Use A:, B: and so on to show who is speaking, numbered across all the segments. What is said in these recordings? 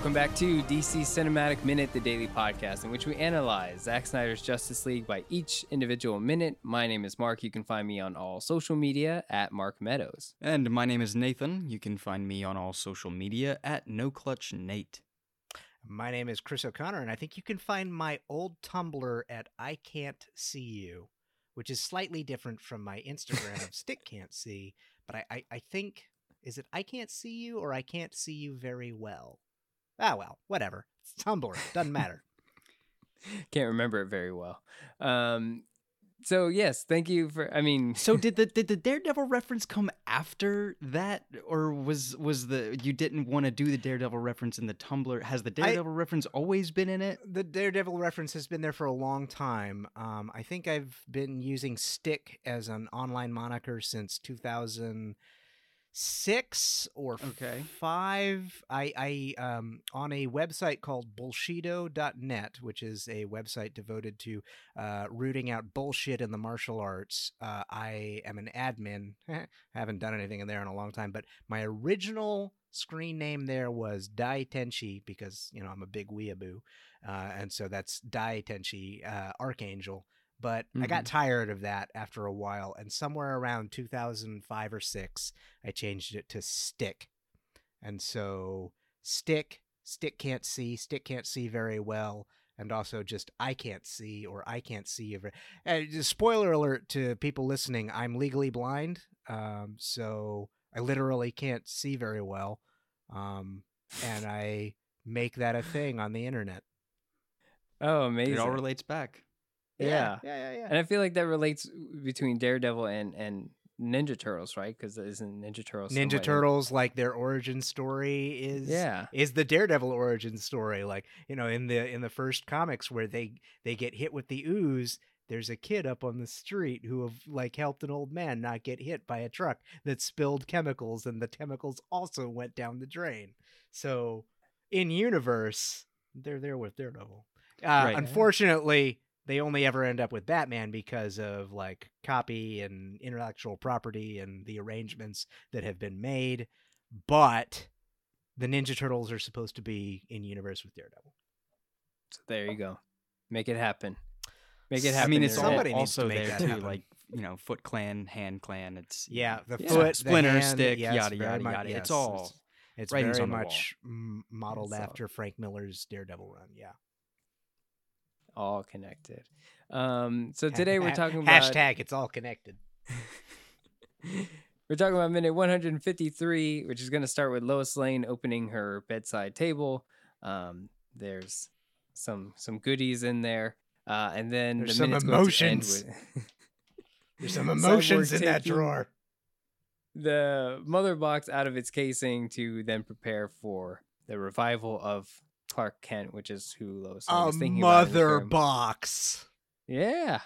A: Welcome back to DC Cinematic Minute, the daily podcast in which we analyze Zack Snyder's Justice League by each individual minute. My name is Mark. You can find me on all social media at Mark Meadows.
B: And my name is Nathan. You can find me on all social media at No Clutch Nate.
C: My name is Chris O'Connor, and I think you can find my old Tumblr at I Can't See You, which is slightly different from my Instagram of Stick Can't See. But I, I, I think is it I Can't See You or I Can't See You Very Well? Ah, well, whatever. It's Tumblr. Doesn't matter.
A: Can't remember it very well. Um, so yes, thank you for. I mean,
B: So did the did the Daredevil reference come after that, or was was the you didn't want to do the Daredevil reference in the Tumblr? Has the Daredevil reference always been in it?
C: the Daredevil reference has been there for a long time. Um, I think I've been using Stick as an online moniker since 2006 or
B: Okay.
C: five. I, I um, on a website called bullshido.net, which is a website devoted to uh, rooting out bullshit in the martial arts. Uh, I am an admin. haven't done anything in there in a long time, but my original screen name there was Dai Tenchi because you know I'm a big weeaboo, uh, and so that's Dai Tenchi uh, Archangel. But I got tired of that after a while, and somewhere around 2005 or six, I changed it to Stick, and so Stick, Stick can't see, Stick can't see very well. And also, just I can't see, or I can't see. Very... Uh, just spoiler alert to people listening: I'm legally blind, um, so I literally can't see very well, um, and I make that a thing on the internet.
A: oh, amazing.
B: It all relates back.
A: Yeah.
C: yeah, yeah, yeah.
A: and I feel like that relates between Daredevil and and Ninja Turtles, right? Because isn't Ninja Turtles
C: Ninja
A: in-
C: Turtles, like their origin story is
A: Yeah.
C: is the Daredevil origin story. Like you know, in the in the first comics where they they get hit with the ooze, there's a kid up on the street who have like helped an old man not get hit by a truck that spilled chemicals, and the chemicals also went down the drain. So in universe, they're there with Daredevil. Uh,
B: Right.
C: Unfortunately, they only ever end up with Batman because of like copy and intellectual property and the arrangements that have been made. But the Ninja Turtles are supposed to be in universe with Daredevil.
A: So there you go. Make it happen. Make it happen.
B: I mean, it's
C: Somebody needs
B: also
C: to make
B: there
C: that
B: too,
C: happen.
B: like you know, Foot Clan, Hand Clan. It's
C: Yeah, the
A: Yeah.
C: foot, the
B: Splinter,
C: hand,
B: stick,
C: yes,
B: yada, yada,
C: much-
B: yada. It's all
C: It's, it's very
B: on the wall.
C: much modeled
A: It's all-
C: after Frank Miller's Daredevil run. Yeah.
A: All connected. Um, so today we're talking about
C: hashtag. It's all connected.
A: We're talking about minute 153, which is going to start with Lois Lane opening her bedside table. Um, there's some some goodies in there, uh, and then
C: There's
A: the
C: some
A: minute's going to end
C: emotions. There's some emotions in that drawer.
A: the mother box out of its casing to then prepare for the revival of Clark Kent, which is who Lois Lane
C: A
A: is thinking about. in
C: mother box.
A: Yeah,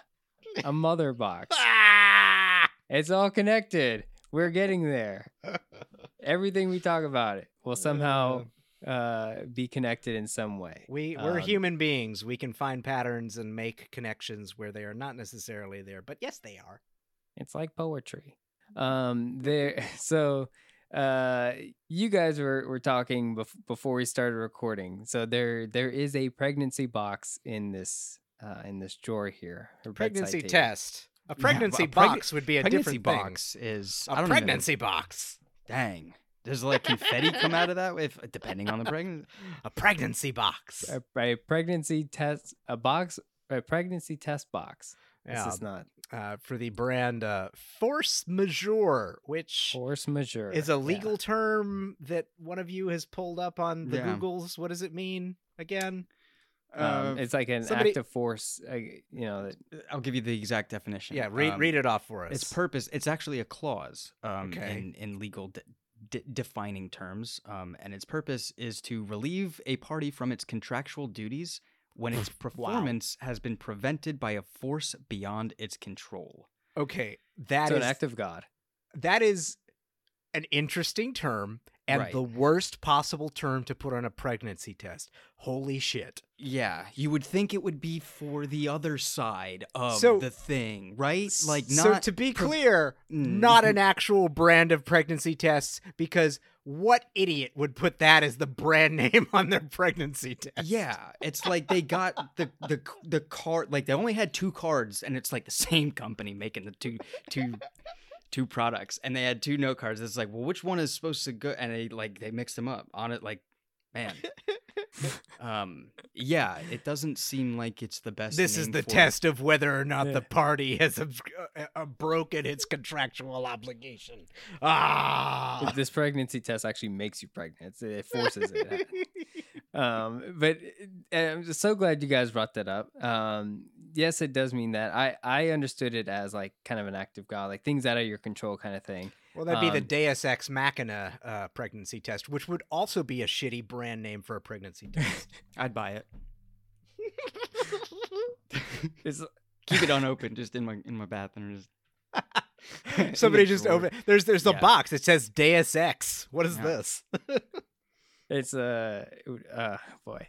A: a mother box.
C: Ah!
A: It's all connected. We're getting there. Everything we talk about it will somehow uh, be connected in some way.
C: We we're
A: Um,
C: human beings. We can find patterns and make connections where they are not necessarily there, but yes, they are.
A: It's like poetry. Um, there. So, uh, you guys were, were talking bef- before we started recording. So there there is a pregnancy box in this uh, in this drawer here. her
C: Pregnancy test. A pregnancy
B: a preg-
C: box would be a
B: pregnancy
C: different
B: box is
C: thing.
B: I
C: A pregnancy box.
B: Dang, does like confetti come out of that? If depending on the pregnancy.
C: A pregnancy box.
A: A, a pregnancy test a box a pregnancy test box.
C: Yeah,
A: This is not
C: uh, for the brand uh, Force Majeure, which
A: force majeure.
C: is a
A: Yeah.
C: legal term that one of you has pulled up on the
B: Yeah.
C: Googles. What does it mean again?
A: Um,
B: Uh,
A: it's like an
C: somebody-
A: act of force. Uh, you know, that-
B: I'll give you the exact definition.
C: Yeah, read
B: Um,
C: read it off for us.
B: Its purpose. It's actually a clause um,
C: Okay.
B: in in legal de- de- defining terms, um, and its purpose is to relieve a party from its contractual duties when its performance has been prevented by a force beyond its control.
C: okay, that
A: so
C: is
A: an act of God.
C: that is an interesting term and
B: Right.
C: the worst possible term to put on a pregnancy test. Holy shit.
B: Yeah, you would think it would be for the other side of
C: So-
B: the thing, right? Like not so
C: to be
B: pro-
C: clear,
B: Mm.
C: not an actual brand of pregnancy tests because what idiot would put that as the brand name on their pregnancy test?
B: Yeah, it's like they got the the the card like they only had two cards and it's like the same company making the two two two products and they had two note cards. It's like, well, which one is supposed to go? And they like they mixed them up on it. Like, man, um, yeah, it doesn't seem like it's the best.
C: This is the
B: for it.
C: test of whether or not
A: Yeah.
C: the party has uh, uh, broken its contractual obligation. Ah.
A: This pregnancy test actually makes you pregnant. It forces it. um, but uh, I'm just so glad you guys brought that up. Um, yes, it does mean that. I I understood it as like kind of an act of God, like things out of your control kind of thing.
C: Well, that'd be the
A: Um,
C: Deus Ex Machina uh, pregnancy test, which would also be a shitty brand name for a pregnancy test.
B: I'd buy it.
A: It's
B: Keep it unopened, just in my in my bathroom. Just
C: Somebody
B: Make
C: just
B: sure.
C: open. There's there's a
B: Yeah.
C: box. It says Deus Ex. What is
B: Yeah.
C: this?
A: it's uh, it uh boy,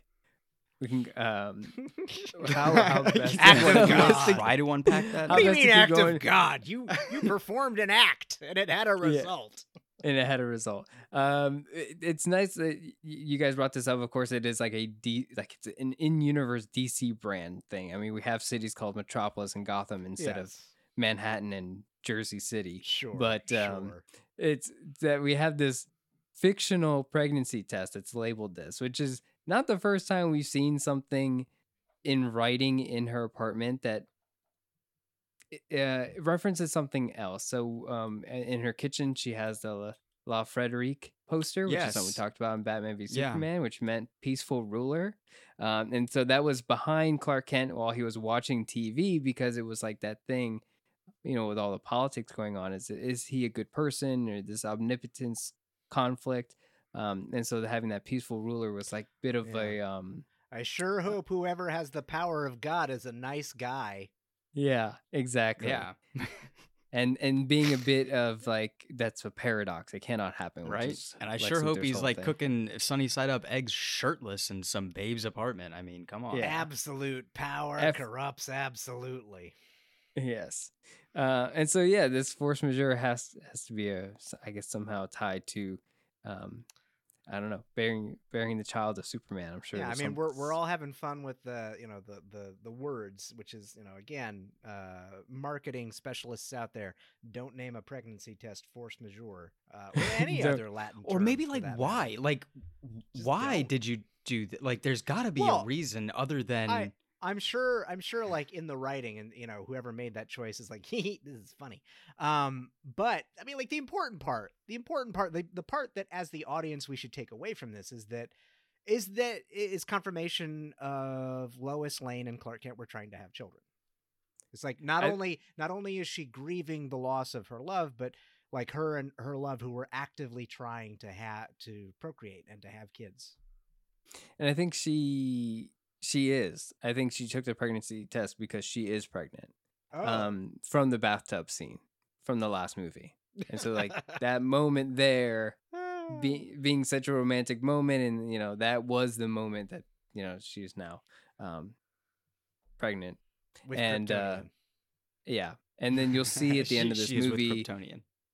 A: we can um how how best
C: Act of God.
A: best
B: Try to unpack that.
C: What do you mean act
A: going.
C: of God? You you performed an act and it had a result.
A: and it had a result. Um, it- it's nice that you guys brought this up. Of course, it is like a D, like it's an in-universe DC brand thing. I mean, we have cities called Metropolis and Gotham instead of Manhattan and Jersey City.
C: Sure,
A: but, um,
C: sure.
A: It's that we have this fictional pregnancy test that's labeled this, which is not the first time we've seen something in writing in her apartment that uh, references something else. So, um, in her kitchen, she has the La, La Frederique poster, which is something we talked about in Batman v
B: Yeah.
A: Superman, which meant peaceful ruler. Um, and so that was behind Clark Kent while he was watching TV because it was like that thing, you know, with all the politics going on. Is is he a good person or this omnipotence conflict? Um, and so having that peaceful ruler was like bit of
C: Yeah.
A: a um,
C: I sure hope whoever has the power of God is a nice guy.
A: yeah, exactly.
B: yeah,
A: and and being a bit of like that's a paradox. It cannot happen,
B: right. And I
A: Lex
B: sure hope he's like
A: thing.
B: cooking sunny side up eggs shirtless in some babe's apartment. I mean, come on.
A: Yeah.
C: Absolute power
A: F-
C: corrupts absolutely.
A: Yes, uh, and so yeah, this force majeure has has to be a I guess somehow tied to, um, I don't know, bearing bearing the child of Superman. I'm sure.
C: yeah, I mean
A: some-
C: we're we're all having fun with the you know the the the words, which is you know again uh, marketing specialists out there don't name a pregnancy test force majeure uh, or any other Latin
B: Or maybe like why?
C: matter.
B: Like
C: Just
B: why
C: don't.
B: did you do that? Like there's got to be
C: Well,
B: a reason other than
C: I I'm sure I'm sure like in the writing and you know whoever made that choice is like he this is funny. Um but I mean like the important part, the important part the, the part that as the audience we should take away from this is that is that is confirmation of Lois Lane and Clark Kent were trying to have children. It's like not
A: I-
C: only not only is she grieving the loss of her love, but like her and her love who were actively trying to have to procreate and to have kids.
A: and I think she she is. I think she took the pregnancy test because she is pregnant.
C: Oh.
A: Um, from the bathtub scene from the last movie, and so like that moment there. be, being such a romantic moment and you know that was the moment that you know she's now um pregnant
C: With
A: and, uh, yeah and then you'll see at the end
B: She-
A: of this
B: she is with
A: movie.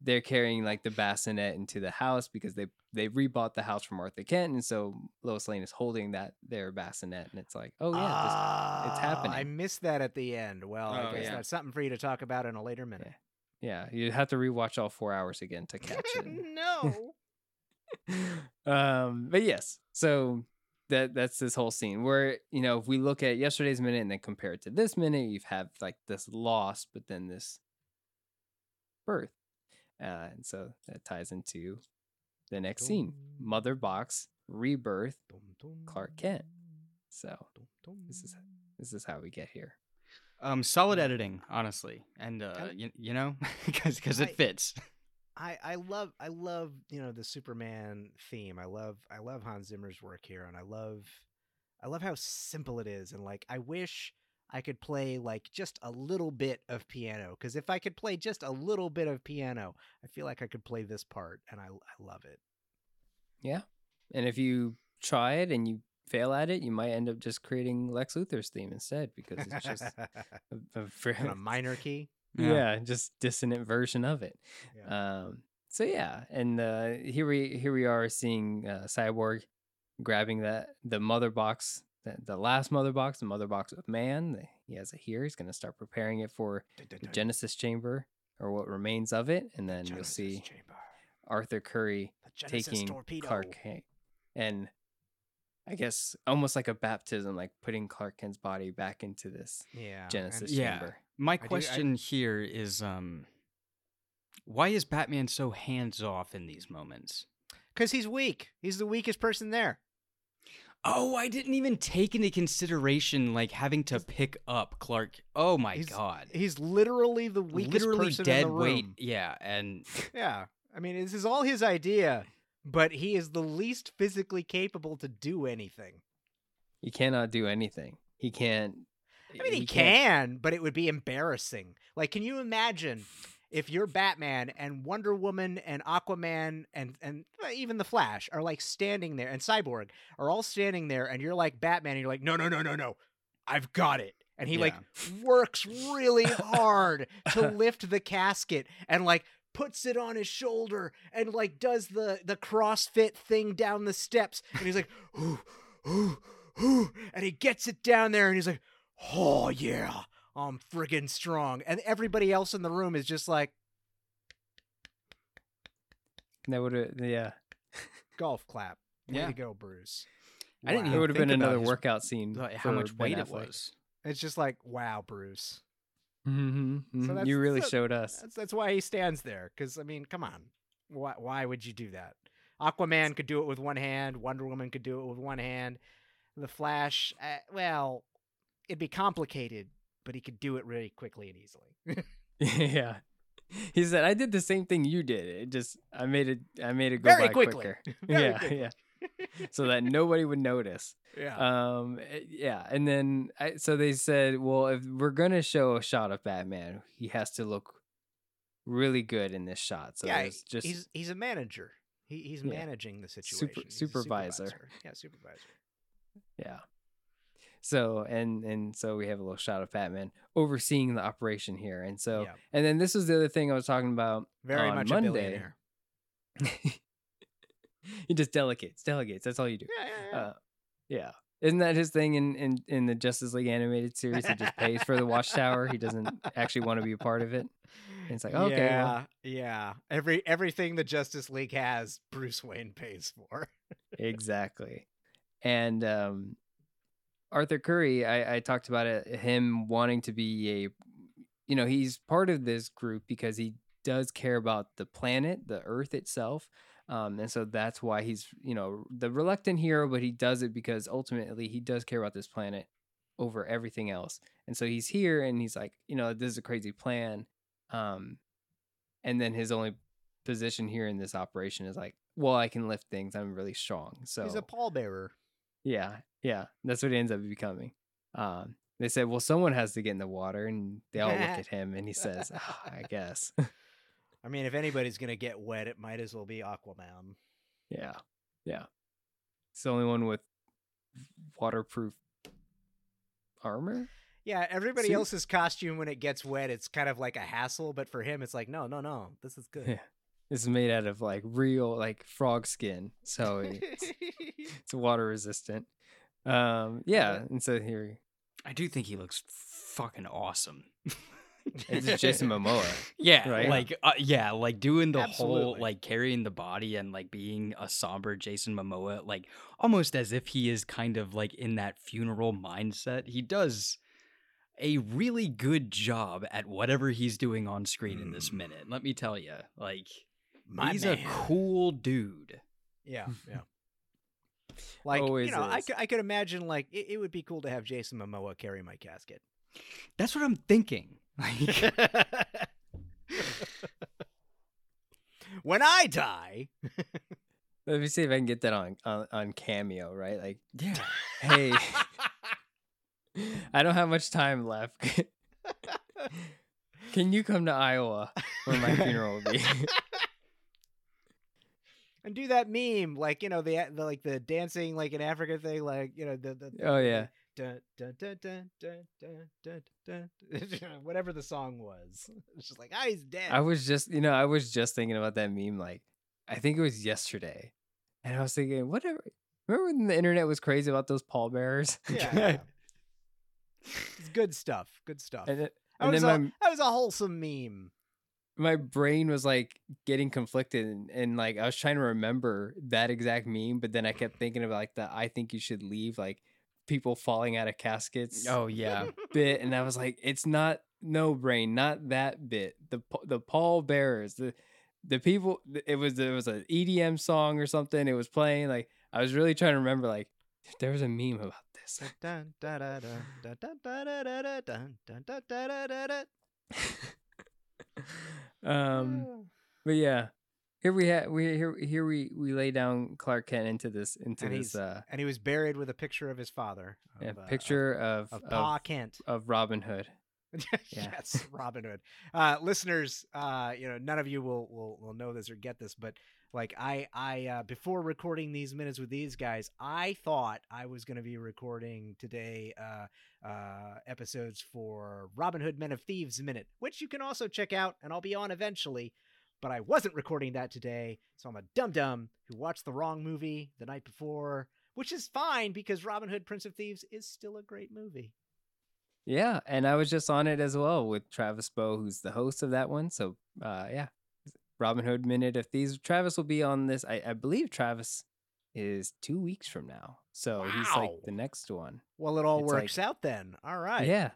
A: They're carrying like the bassinet into the house because they they rebought the house from Martha Kent and so Lois Lane is holding that their bassinet and it's like oh yeah
C: it's
A: happening.
C: I missed that at the end. Well, I
B: Oh,
C: guess
B: yeah.
C: that's something for you to talk about in a later minute.
A: this, yeah you have to rewatch all four hours again to catch it
C: no.
A: um but yes so that that's this whole scene where you know if we look at yesterday's minute and then compare it to this minute you have like this loss but then this birth uh, and so that ties into the next scene mother box rebirth Clark Kent. so this is this is how we get here
B: Um, solid editing, honestly, and uh, you, you know, because because it fits.
C: I, I love I love you know the Superman theme. I love I love Hans Zimmer's work here, and I love I love how simple it is. And like I wish I could play like just a little bit of piano because if I could play just a little bit of piano, I feel like I could play this part, and I I love it.
A: yeah and if you try it and you fail at it you might end up just creating lex luthor's theme instead because it's just a, a,
C: a minor key.
A: yeah. just dissonant version of it
C: Yeah.
A: um so yeah, and uh, here we here we are seeing uh, Cyborg grabbing that the mother box, the, the last mother box, the mother box of man. He has it here. He's gonna start preparing it for the Genesis chamber or what remains of it, and then you'll see
C: chamber.
A: Arthur Curry taking
C: torpedo.
A: Clark Kent and I guess almost like a baptism, like putting Clark Kent's body back into this
C: Yeah. and-
A: Genesis
B: Yeah.
A: chamber.
B: My
C: do- I-
B: question here is um why is Batman so hands off in these moments?
C: Because he's weak. He's the weakest person there.
B: Oh, I didn't even take into consideration like having to pick up Clark. Oh my
C: He's-
B: god.
C: He's literally the weakest
B: Literally
C: person
B: dead
C: in the
B: weight.
C: room.
B: Yeah, and
C: Yeah. I mean, this is all his idea, but he is the least physically capable to do anything.
A: He cannot do anything. He can't.
C: I mean, he,
A: can't-
C: can, but it would be embarrassing. Like, can you imagine if you're Batman and Wonder Woman and Aquaman and and uh, even the Flash are like standing there and Cyborg are all standing there, and you're like Batman, and you're like, no, no, no, no, no, I've got it. And he like works really hard to lift the casket and like puts it on his shoulder and like does the the CrossFit thing down the steps and he's like ooh ooh ooh and he gets it down there and he's like oh yeah I'm friggin' strong and everybody else in the room is just like
A: That would have. Yeah.
C: golf clap way
B: Yeah.
C: to go Bruce
B: I didn't
A: It would have been another
B: his-
A: workout scene.
B: like, how much weight it was.
C: it's just like wow Bruce
A: Mm-hmm.
C: So that's-
A: you really
C: so-
A: showed us.
C: That's that's why he stands there. Because I mean, come on, why why would you do that? Aquaman could do it with one hand. Wonder Woman could do it with one hand. The Flash, uh, well, it'd be complicated, but he could do it really quickly and easily.
A: yeah. He said, "I did the same thing you did. It just I made it. I made it go
C: Very
A: by
C: quickly.
A: quicker.
C: Very
A: yeah,
C: quickly.
A: yeah. So that nobody would notice.
C: yeah.
A: Um, eh, yeah. And then I, so they said, well, if we're gonna show a shot of Batman, he has to look really good in this shot. So
C: yeah,
A: just
C: he's he's a manager. He, he's
A: Yeah.
C: managing the situation. A
A: supervisor.
C: supervisor. Yeah, supervisor.
A: Yeah. So and and so we have a little shot of Batman overseeing the operation here, and so
C: yeah.
A: and then this was the other thing I was talking about.
C: Very much a
A: Monday.
C: billionaire.
A: he just delegates, delegates. That's all you do.
C: Yeah, yeah, yeah.
A: Uh, yeah. Isn't that his thing in, in, in the Justice League animated series? He just pays for the Watchtower. He doesn't actually want to be a part of it. And it's like, okay,
C: yeah,
A: well,
C: yeah. Every everything the Justice League has, Bruce Wayne pays for.
A: exactly. And um, Arthur Curry, I, I talked about it, him wanting to be a, you know, he's part of this group because he does care about the planet, the Earth itself. Um, and so that's why he's, you know, the reluctant hero, but he does it because ultimately he does care about this planet over everything else. And so he's here and he's like, you know, this is a crazy plan. Um, and then his only position here in this operation is like, well, I can lift things. I'm really strong. So
C: He's a pallbearer.
A: yeah, yeah, that's what it ends up becoming. Um, they said, well, someone has to get in the water, and they all look at him, and he says, "Ah, I guess,
C: I mean, if anybody's gonna get wet, it might as well be Aquaman.
A: yeah, yeah. It's the only one with waterproof armor.
C: Yeah, everybody
A: Suit?
C: else's costume when it gets wet, it's kind of like a hassle, but for him, it's like, no, no, no, this is good.
A: Yeah. This is made out of like real like frog skin, so it's, it's water resistant. Um, yeah, and so here
B: I do think he looks fucking awesome.
A: it's Jason Momoa.
B: Yeah,
A: Right?
B: like uh, yeah, like doing the whole like carrying the body and like being a somber Jason Momoa, like almost as if he is kind of like in that funeral mindset. He does a really good job at whatever he's doing on screen in this minute. Let me tell you, like
C: My
B: he's
C: man.
B: a cool dude.
C: Yeah, yeah. Like
A: Always
C: you know, I could, I could imagine like it, it would be cool to have Jason Momoa carry my casket.
B: That's what I'm thinking. Like,
C: when I die,
A: Let me see if I can get that on on, on Cameo, right? Like,
B: yeah.
A: hey, I don't have much time left. Can you come to Iowa where my funeral will be?
C: and do that meme like you know the, the like the dancing like in Africa thing like you know the, the, the
A: oh yeah.
C: whatever the song was. It's just like ah he's dead.
A: I was just you know I was just thinking about that meme like I think it was yesterday and I was thinking whatever remember when the internet was crazy about those pallbearers?
C: Yeah, yeah. it's good stuff good stuff.
A: And and
C: was a,
A: my,
C: that was a wholesome meme
A: my brain was like getting conflicted, and, and like I was trying to remember that exact meme, but then I kept thinking about like the "I think you should leave," like people falling out of caskets.
B: Oh yeah.
A: bit, and I was like, it's not no brain, not that bit. The the pall bearers, the the people. It was it was an EDM song or something. It was playing. Like I was really trying to remember. Like there was a meme about this. um, but yeah, here we have we here here we we lay down Clark Kent into this into
C: And
A: this uh
C: and he was buried with a picture of his father.
A: yeah,
C: of, uh,
A: picture of
C: of, of
A: of,
C: Pa Kent.
A: of Robin Hood. Yeah.
C: yes, Robin Hood. Uh, listeners, uh, you know, none of you will, will will know this or get this, but like I I uh, before recording these minutes with these guys, I thought I was going to be recording today uh, uh, episodes for Robin Hood Men of Thieves minute, which you can also check out, and I'll be on eventually. But I wasn't recording that today, so I'm a dum dum who watched the wrong movie the night before, which is fine because Robin Hood Prince of Thieves is still a great movie.
A: Yeah, and I was just on it as well with Travis Bow, who's the host of that one. So, uh, yeah, Robin Hood Minute of Thieves. Travis will be on this. I, I believe Travis is two weeks from now, so he's like the next one.
C: Well, it all
A: It's
C: works
A: like-
C: out then. All right.
A: Yeah,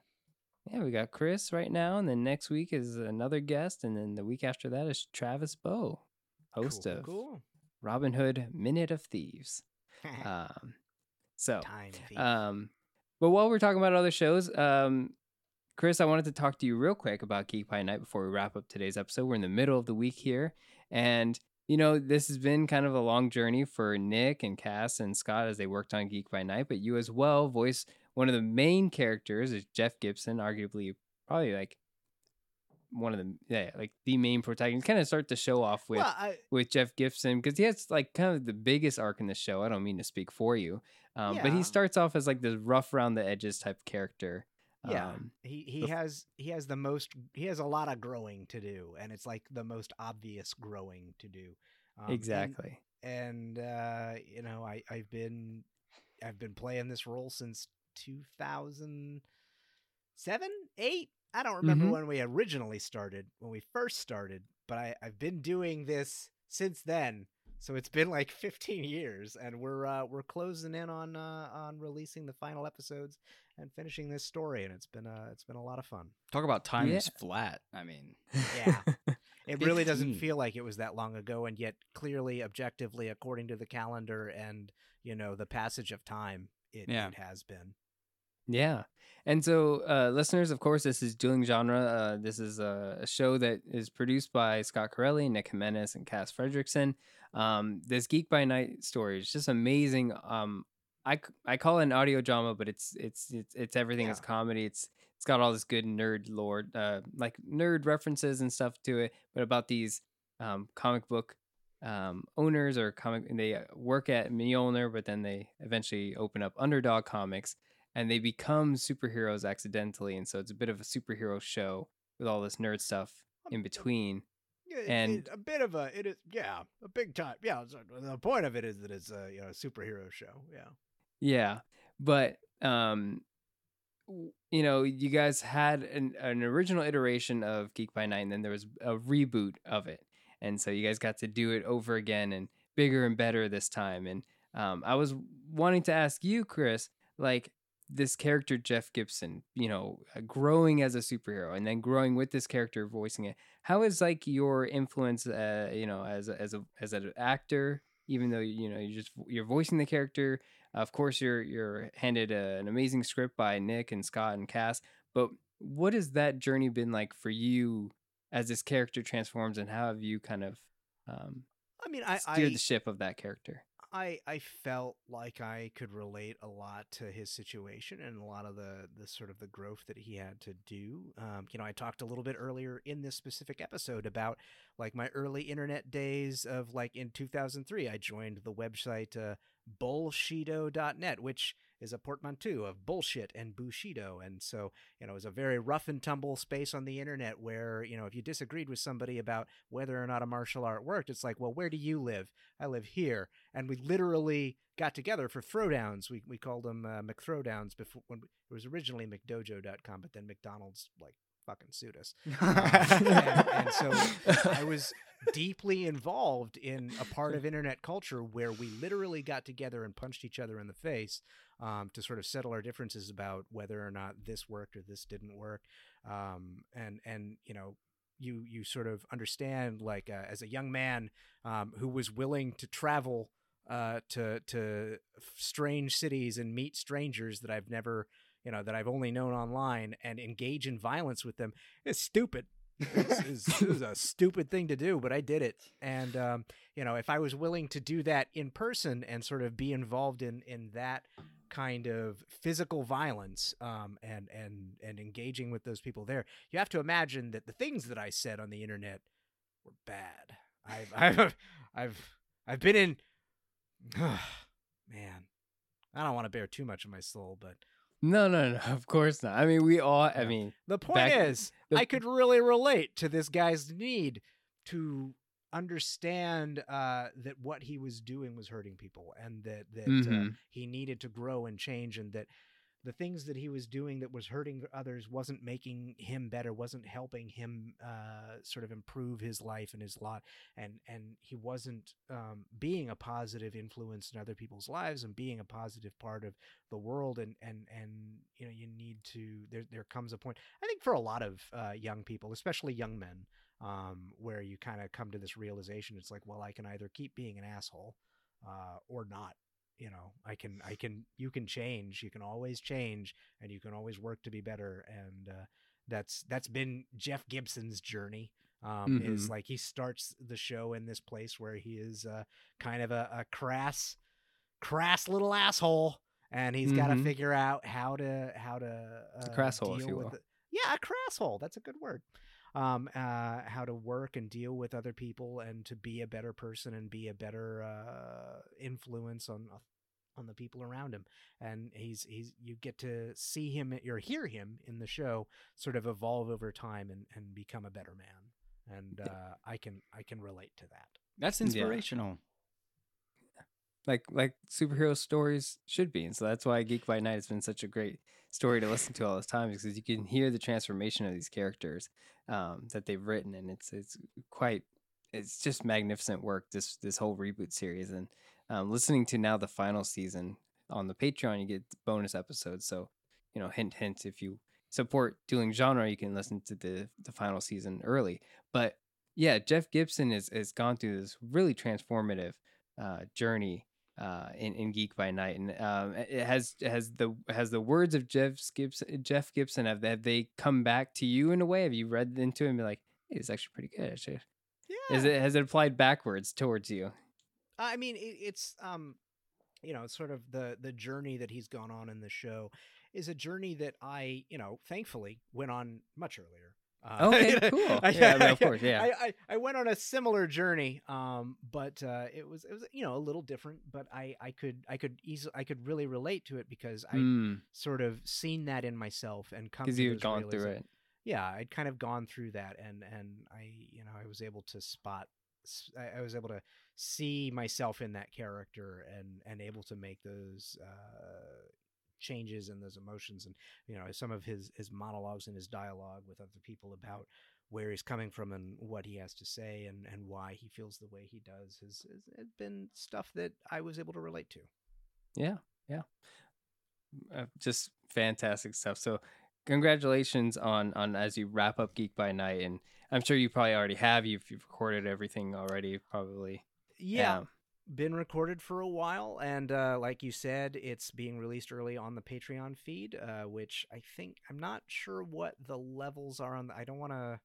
A: yeah. We got Chris right now, and then next week is another guest, and then the week after that is Travis Bow, host
C: cool,
A: of
C: cool.
A: Robin Hood Minute of Thieves. Um, so. Um, but while we're talking about other shows, um, Chris, I wanted to talk to you real quick about Geek by Night before we wrap up today's episode. We're in the middle of the week here, and you know this has been kind of a long journey for Nick and Cass and Scott as they worked on Geek by Night, but you as well voice one of the main characters is Jeff Gibson, arguably probably like one of the yeah like the main protagonist. Kind of start the show off with
C: well, I,
A: with Jeff Gibson because he has like kind of the biggest arc in the show. I don't mean to speak for you, um, but he starts off as like this rough around the edges type character.
C: Yeah,
A: Um,
C: he he
A: bef-
C: has he has the most he has a lot of growing to do, and it's like the most obvious growing to do. Um,
A: exactly.
C: And, uh, you know, I I've been I've been playing this role since two thousand seven, eight. I don't remember
A: Mhm.
C: when we originally started, when we first started, but I I've been doing this since then. So it's been like 15 years, and we're uh, we're closing in on uh, on releasing the final episodes and finishing this story, and it's been uh, it's been a lot of fun.
B: Talk about time
A: Yeah.
B: is flat. I mean,
C: Yeah. It really doesn't feel like it was that long ago, and yet clearly, objectively, according to the calendar and you know the passage of time, it,
B: Yeah.
C: it has been.
A: Yeah. And so, uh, listeners, of course, this is Dueling Genre. Uh, this is a, a show that is produced by Scott Corelli, Nick Jimenez, and Cass Fredrickson. Um, this Geek by Night story is just amazing. Um, I, I call it an audio drama, but it's it's it's, it's everything. It's
C: Yeah.
A: comedy. It's it's got all this good nerd lore, uh, like nerd references and stuff to it, but about these um, comic book um, owners or comic. And they uh, work at Mjolnir, but then they eventually open up Underdog Comics and they become superheroes accidentally and so it's a bit of a superhero show with all this nerd stuff in between
C: it-
A: And-
C: it- a bit of a it is yeah a big time yeah. The point of it is that it's a you know superhero show. Yeah.
A: Yeah but um you know you guys had an, an original iteration of geek by night and then there was a reboot of it and so you guys got to do it over again and bigger and better this time and um, i was wanting to ask you chris like this character Jeff Gibson, you know, uh, growing as a superhero and then growing with this character voicing it. How is like your influence, uh, you know, as a, as a as an actor, even though you know you just you're voicing the character. Of course, you're you're handed a, an amazing script by Nick and Scott and Cass. But what has that journey been like for you as this character transforms, and how have you kind of um,
C: I mean, I
A: steered
C: I,
A: the ship of that character?
C: I I felt like I could relate a lot to his situation and a lot of the the sort of the growth that he had to do. Um, you know, I talked a little bit earlier in this specific episode about like my early internet days of like in 2003 I joined the website uh, bullshido.net which is a portmanteau of bullshit and bushido. And so you know it was a very rough and tumble space on the internet where you know if you disagreed with somebody about whether or not a martial art worked it's like well where do you live? I live here. And we literally got together for throwdowns. We, we called them uh, mcthrowdowns before when it was originally mcdojo.com but then mcdonald's like fucking sued us and, and so i was deeply involved in a part of internet culture where we literally got together and punched each other in the face um, to sort of settle our differences about whether or not this worked or this didn't work. Um, and and you know, you you sort of understand like uh, as a young man um, who was willing to travel uh, to to strange cities and meet strangers that I've never you know that I've only known online and engage in violence with them is stupid it was a stupid thing to do, but I did it. And um, you know, if I was willing to do that in person and sort of be involved in in that kind of physical violence um, and and and engaging with those people there, you have to imagine that the things that I said on the internet were bad. I've I've I've I've been in. man, I don't want to bear too much of my soul, but
A: no, no, no. Of course not. I mean, we all. I mean,
C: the point back, is, the, I could really relate to this guy's need to understand uh, that what he was doing was hurting people, and that that uh, mm-hmm. uh, he needed to grow and change, and that the things that he was doing that was hurting others wasn't making him better wasn't helping him uh, sort of improve his life and his lot and and he wasn't um, being a positive influence in other people's lives and being a positive part of the world and and and you know you need to there there comes a point i think for a lot of uh, young people especially young men um, where you kind of come to this realization it's like well i can either keep being an asshole uh, or not you know i can i can you can change you can always change and you can always work to be better and uh, that's that's been jeff gibson's journey um, mm-hmm. is like he starts the show in this place where he is uh, kind of a, a crass crass little asshole and he's mm-hmm. got to figure out how to how to uh,
A: a crass hole if you will
C: it. yeah a crass hole that's a good word um, uh, how to work and deal with other people and to be a better person and be a better uh, influence on uh, on the people around him. And he's he's you get to see him or hear him in the show sort of evolve over time and, and become a better man. And uh, i can i can relate to that.
B: That's inspirational.
A: yeah. Like like superhero stories should be and so that's why geek by night has been such a great story to listen to all this time because you can hear the transformation of these characters um, that they've written, and it's it's quite it's just magnificent work. This this whole reboot series, and um, listening to now the final season on the Patreon, you get bonus episodes. So you know, hint hint, if you support Dueling Genre, you can listen to the the final season early. But yeah, Jeff Gibson has has gone through this really transformative uh, journey uh, in, in Geek by Night, and um, it has has the has the words of Jeff Gibson. Jeff Gibson have they, have they come back to you in a way? Have you read into it and be like, hey, it's actually pretty good? Actually, yeah. Is it has it applied backwards towards you?
C: I mean, it, it's um, you know, sort of the the journey that he's gone on in the show is a journey that I, you know, thankfully went on much earlier.
A: Uh, okay, cool. I, yeah, I mean, of course, yeah.
C: I, I, I, went on a similar journey, um, but uh, it was it was you know a little different. But I, I could I could easily I could really relate to it because I mm. sort of seen that in myself and come because
A: you've gone through it.
C: Yeah, I'd kind of gone through that, and and I you know I was able to spot I, was able to see myself in that character and and able to make those uh, changes and those emotions and you know some of his his monologues and his dialogue with other people about where he's coming from and what he has to say and and why he feels the way he does has, has been stuff that I was able to relate to.
A: Yeah, yeah, uh, just fantastic stuff. So congratulations on on as you wrap up Geek by Night, and I'm sure you probably already have. You've, you've recorded everything already, probably.
C: Yeah. Um, been recorded for a while, and uh, like you said, it's being released early on the Patreon feed, uh, which I think I'm not sure what the levels are on. The, I don't want to.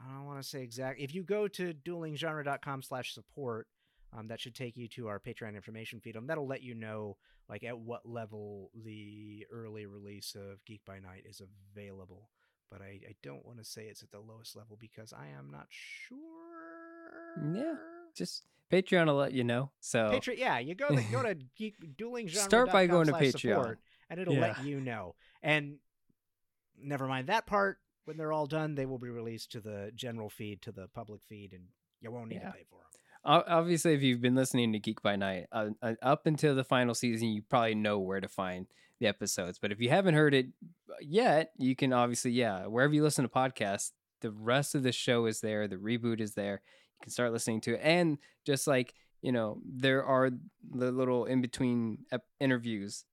C: I don't want to say exact. If you go to duelinggenre.com/support, um, that should take you to our Patreon information feed. and that'll let you know like at what level the early release of Geek by Night is available. But I, I don't want to say it's at the lowest level because I am not sure.
A: Yeah just Patreon will let you know. So
C: Patreon, yeah, you go to go to geek, dueling
A: Start by going to Patreon.
C: support, and it'll
A: Yeah.
C: let you know. And never mind that part. When they're all done, they will be released to the general feed, to the public feed, and you won't need
A: Yeah.
C: to pay for them.
A: Obviously, if you've been listening to Geek by Night uh, uh, up until the final season, you probably know where to find the episodes. But if you haven't heard it yet, you can obviously, yeah, wherever you listen to podcasts, the rest of the show is there. The reboot is there. You can start listening to it. And just like, you know, there are the little in between ep- interviews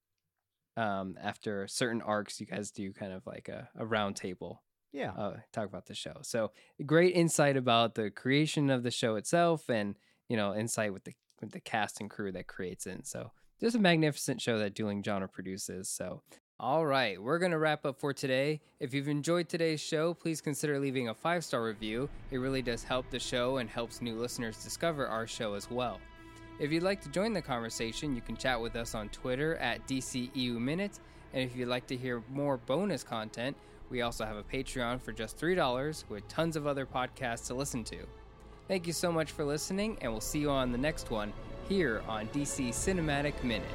A: um, after certain arcs. You guys do kind of like a, a round table
C: Yeah,
A: uh, talk about the show. So great insight about the creation of the show itself, and you know insight with the with the cast and crew that creates it. So just a magnificent show that Dueling Genre produces. So. All right, we're going to wrap up for today. If you've enjoyed today's show, please consider leaving a five star review. It really does help the show and helps new listeners discover our show as well. If you'd like to join the conversation, you can chat with us on Twitter at DCEU Minute. And if you'd like to hear more bonus content, we also have a Patreon for just $3 with tons of other podcasts to listen to. Thank you so much for listening, and we'll see you on the next one here on DC Cinematic Minute.